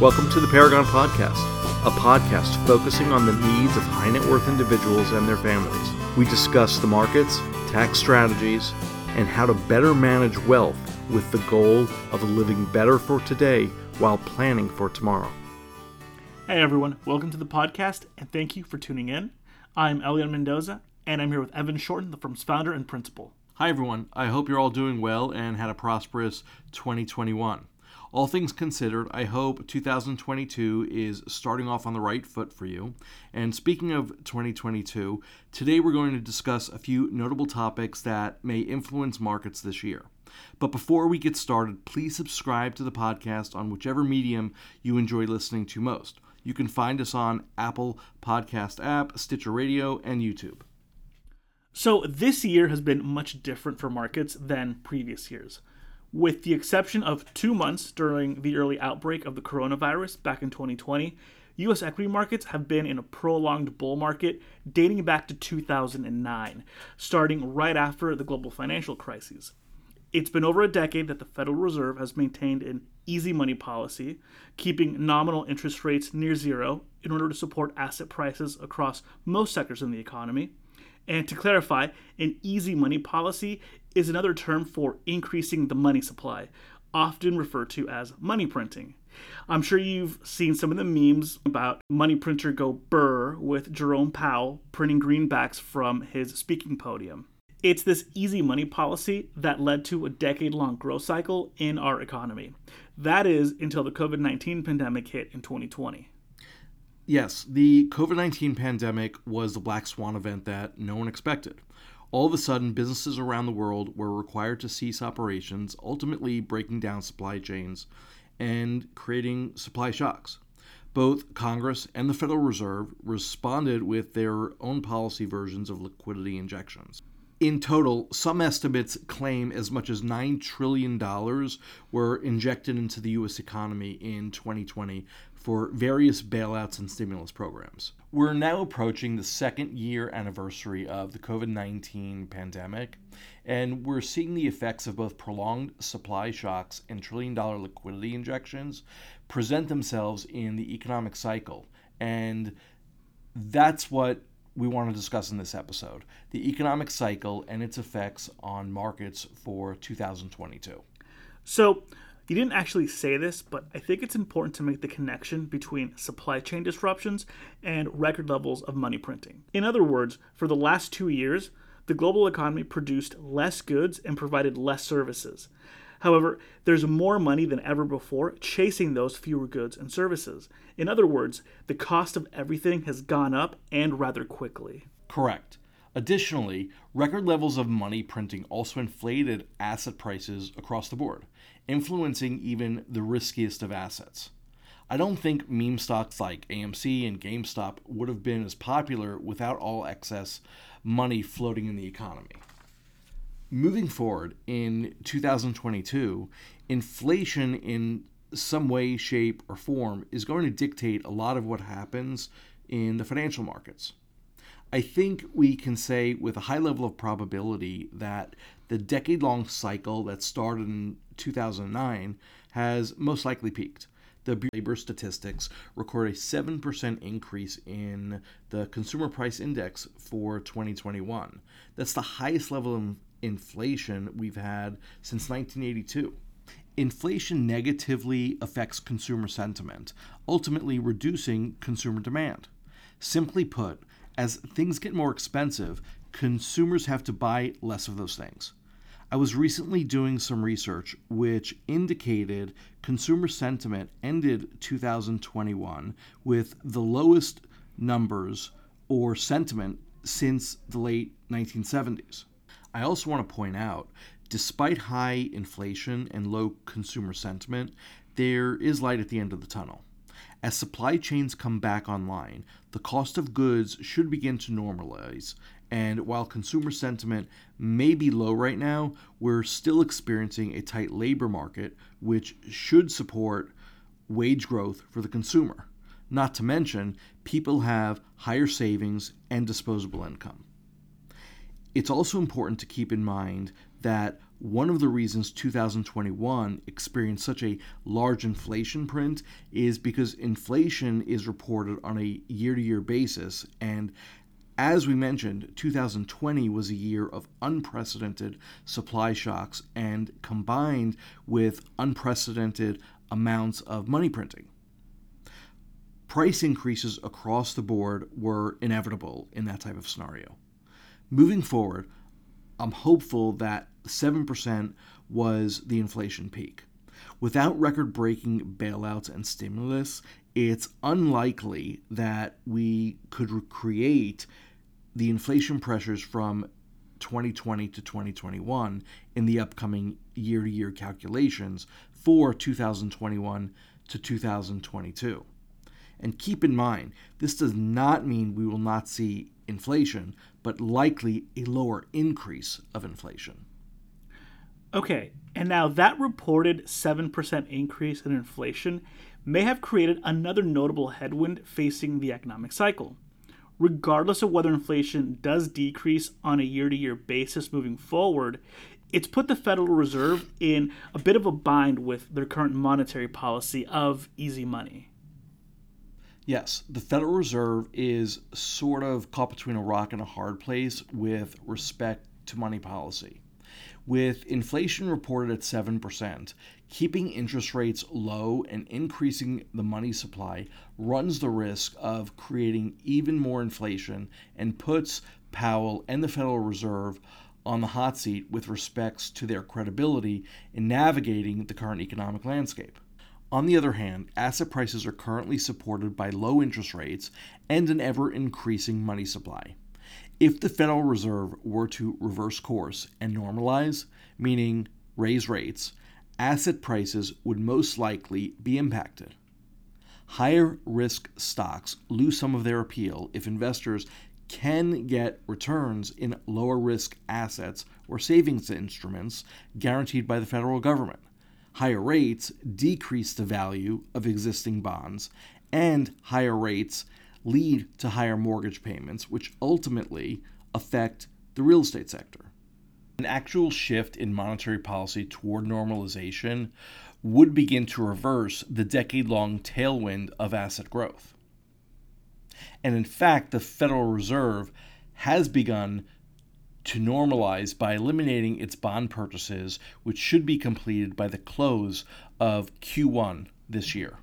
Welcome to the Paragon Podcast, a podcast focusing on the needs of high net worth individuals and their families. We discuss the markets, tax strategies, and how to better manage wealth with the goal of living better for today while planning for tomorrow. Hey everyone, welcome to the podcast and thank you for tuning in. I'm Elian Mendoza and I'm here with Evan Shorten, the firm's founder and principal. Hi everyone, I hope you're all doing well and had a prosperous 2021. All things considered, I hope 2022 is starting off on the right foot for you. And speaking of 2022, today we're going to discuss a few notable topics that may influence markets this year. But before we get started, please subscribe to the podcast on whichever medium you enjoy listening to most. You can find us on Apple Podcast app, Stitcher Radio, and YouTube. So, this year has been much different for markets than previous years. With the exception of two months during the early outbreak of the coronavirus back in 2020, US equity markets have been in a prolonged bull market dating back to 2009, starting right after the global financial crises. It's been over a decade that the Federal Reserve has maintained an easy money policy, keeping nominal interest rates near zero in order to support asset prices across most sectors in the economy. And to clarify, an easy money policy is another term for increasing the money supply, often referred to as money printing. I'm sure you've seen some of the memes about money printer go burr with Jerome Powell printing greenbacks from his speaking podium. It's this easy money policy that led to a decade long growth cycle in our economy. That is until the COVID 19 pandemic hit in 2020. Yes, the COVID 19 pandemic was the black swan event that no one expected. All of a sudden, businesses around the world were required to cease operations, ultimately breaking down supply chains and creating supply shocks. Both Congress and the Federal Reserve responded with their own policy versions of liquidity injections. In total, some estimates claim as much as $9 trillion were injected into the U.S. economy in 2020 for various bailouts and stimulus programs. We're now approaching the second year anniversary of the COVID 19 pandemic, and we're seeing the effects of both prolonged supply shocks and trillion dollar liquidity injections present themselves in the economic cycle. And that's what we want to discuss in this episode the economic cycle and its effects on markets for 2022. So, you didn't actually say this, but I think it's important to make the connection between supply chain disruptions and record levels of money printing. In other words, for the last two years, the global economy produced less goods and provided less services. However, there's more money than ever before chasing those fewer goods and services. In other words, the cost of everything has gone up and rather quickly. Correct. Additionally, record levels of money printing also inflated asset prices across the board influencing even the riskiest of assets. I don't think meme stocks like AMC and GameStop would have been as popular without all excess money floating in the economy. Moving forward in 2022, inflation in some way, shape, or form is going to dictate a lot of what happens in the financial markets. I think we can say with a high level of probability that the decade long cycle that started in 2009 has most likely peaked. The Bureau of Labor Statistics record a 7% increase in the Consumer Price Index for 2021. That's the highest level of inflation we've had since 1982. Inflation negatively affects consumer sentiment, ultimately reducing consumer demand. Simply put, as things get more expensive, consumers have to buy less of those things. I was recently doing some research which indicated consumer sentiment ended 2021 with the lowest numbers or sentiment since the late 1970s. I also want to point out, despite high inflation and low consumer sentiment, there is light at the end of the tunnel. As supply chains come back online, the cost of goods should begin to normalize. And while consumer sentiment may be low right now, we're still experiencing a tight labor market, which should support wage growth for the consumer. Not to mention, people have higher savings and disposable income. It's also important to keep in mind that one of the reasons 2021 experienced such a large inflation print is because inflation is reported on a year to year basis. And as we mentioned, 2020 was a year of unprecedented supply shocks and combined with unprecedented amounts of money printing. Price increases across the board were inevitable in that type of scenario. Moving forward, I'm hopeful that 7% was the inflation peak. Without record breaking bailouts and stimulus, it's unlikely that we could recreate the inflation pressures from 2020 to 2021 in the upcoming year to year calculations for 2021 to 2022. And keep in mind, this does not mean we will not see inflation, but likely a lower increase of inflation. Okay, and now that reported 7% increase in inflation may have created another notable headwind facing the economic cycle. Regardless of whether inflation does decrease on a year to year basis moving forward, it's put the Federal Reserve in a bit of a bind with their current monetary policy of easy money. Yes, the Federal Reserve is sort of caught between a rock and a hard place with respect to money policy. With inflation reported at 7%, keeping interest rates low and increasing the money supply runs the risk of creating even more inflation and puts Powell and the Federal Reserve on the hot seat with respects to their credibility in navigating the current economic landscape. On the other hand, asset prices are currently supported by low interest rates and an ever increasing money supply. If the Federal Reserve were to reverse course and normalize, meaning raise rates, asset prices would most likely be impacted. Higher risk stocks lose some of their appeal if investors can get returns in lower risk assets or savings instruments guaranteed by the federal government. Higher rates decrease the value of existing bonds, and higher rates lead to higher mortgage payments, which ultimately affect the real estate sector. An actual shift in monetary policy toward normalization would begin to reverse the decade long tailwind of asset growth. And in fact, the Federal Reserve has begun to normalize by eliminating its bond purchases, which should be completed by the close of Q1 this year.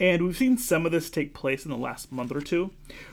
And we've seen some of this take place in the last month or two.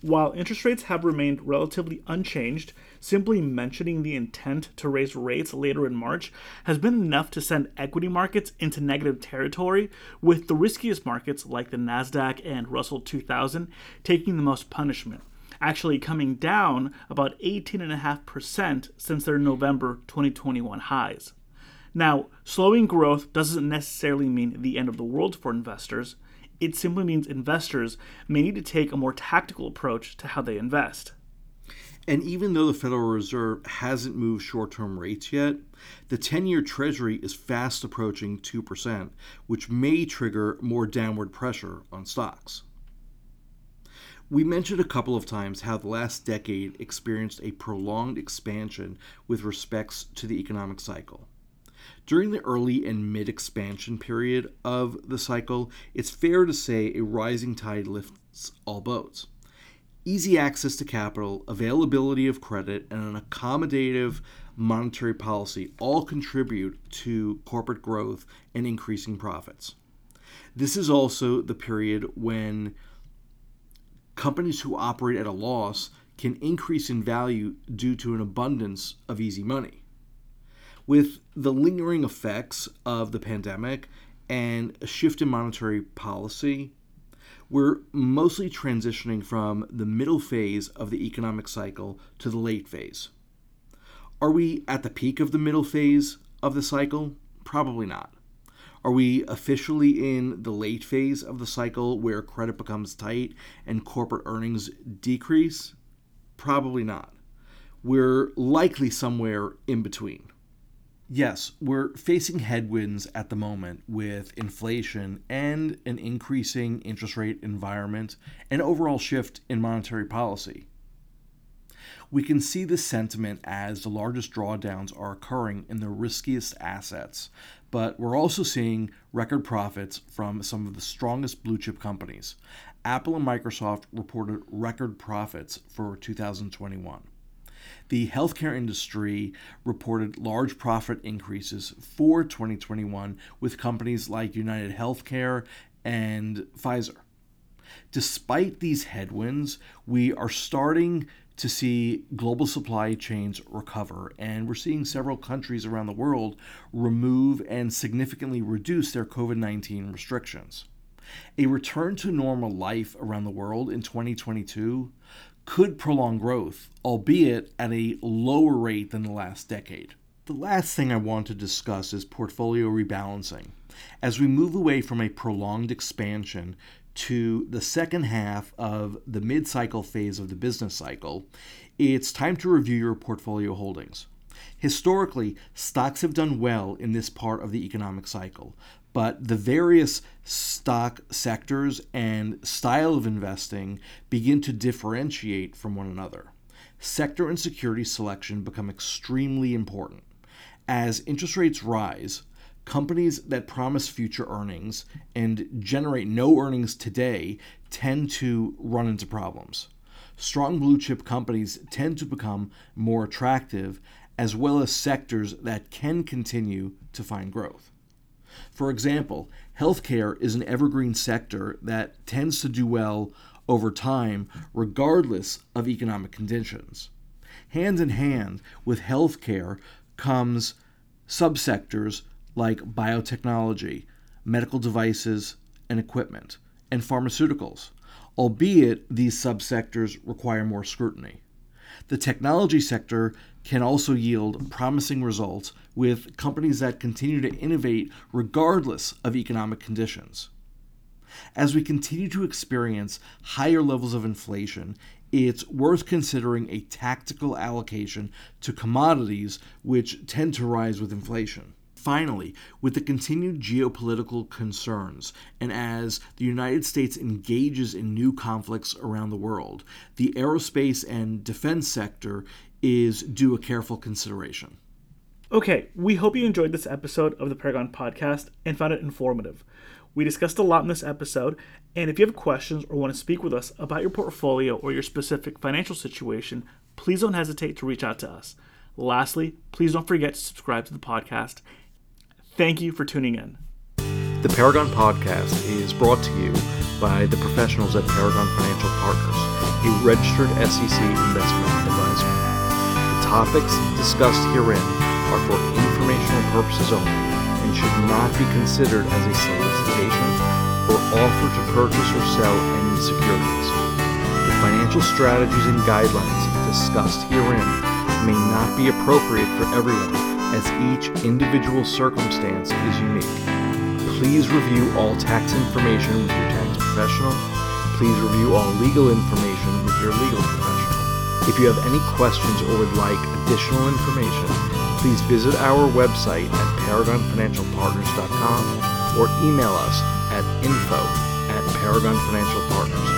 While interest rates have remained relatively unchanged, simply mentioning the intent to raise rates later in March has been enough to send equity markets into negative territory, with the riskiest markets like the NASDAQ and Russell 2000 taking the most punishment actually coming down about 18.5% since their November 2021 highs. Now, slowing growth doesn't necessarily mean the end of the world for investors. It simply means investors may need to take a more tactical approach to how they invest. And even though the Federal Reserve hasn't moved short term rates yet, the 10 year Treasury is fast approaching 2%, which may trigger more downward pressure on stocks. We mentioned a couple of times how the last decade experienced a prolonged expansion with respects to the economic cycle. During the early and mid expansion period of the cycle, it's fair to say a rising tide lifts all boats. Easy access to capital, availability of credit, and an accommodative monetary policy all contribute to corporate growth and increasing profits. This is also the period when companies who operate at a loss can increase in value due to an abundance of easy money. With the lingering effects of the pandemic and a shift in monetary policy, we're mostly transitioning from the middle phase of the economic cycle to the late phase. Are we at the peak of the middle phase of the cycle? Probably not. Are we officially in the late phase of the cycle where credit becomes tight and corporate earnings decrease? Probably not. We're likely somewhere in between. Yes, we're facing headwinds at the moment with inflation and an increasing interest rate environment and overall shift in monetary policy. We can see this sentiment as the largest drawdowns are occurring in the riskiest assets, but we're also seeing record profits from some of the strongest blue chip companies. Apple and Microsoft reported record profits for 2021. The healthcare industry reported large profit increases for 2021 with companies like United Healthcare and Pfizer. Despite these headwinds, we are starting to see global supply chains recover, and we're seeing several countries around the world remove and significantly reduce their COVID 19 restrictions. A return to normal life around the world in 2022 could prolong growth, albeit at a lower rate than the last decade. The last thing I want to discuss is portfolio rebalancing. As we move away from a prolonged expansion to the second half of the mid cycle phase of the business cycle, it's time to review your portfolio holdings. Historically, stocks have done well in this part of the economic cycle, but the various stock sectors and style of investing begin to differentiate from one another. Sector and security selection become extremely important. As interest rates rise, companies that promise future earnings and generate no earnings today tend to run into problems. Strong blue chip companies tend to become more attractive, as well as sectors that can continue to find growth. For example, healthcare is an evergreen sector that tends to do well over time, regardless of economic conditions. Hand in hand with healthcare comes subsectors like biotechnology, medical devices and equipment, and pharmaceuticals, albeit these subsectors require more scrutiny. The technology sector can also yield promising results with companies that continue to innovate regardless of economic conditions. As we continue to experience higher levels of inflation, it's worth considering a tactical allocation to commodities which tend to rise with inflation. Finally, with the continued geopolitical concerns, and as the United States engages in new conflicts around the world, the aerospace and defense sector is due a careful consideration. Okay, we hope you enjoyed this episode of the Paragon Podcast and found it informative. We discussed a lot in this episode, and if you have questions or want to speak with us about your portfolio or your specific financial situation, please don't hesitate to reach out to us. Lastly, please don't forget to subscribe to the podcast Thank you for tuning in. The Paragon Podcast is brought to you by the professionals at Paragon Financial Partners, a registered SEC investment advisor. Topics discussed herein are for informational purposes only and should not be considered as a solicitation or offer to purchase or sell any securities. The financial strategies and guidelines discussed herein may not be appropriate for everyone as each individual circumstance is unique. Please review all tax information with your tax professional. Please review all legal information with your legal professional. If you have any questions or would like additional information, please visit our website at paragonfinancialpartners.com or email us at info at paragonfinancialpartners.com.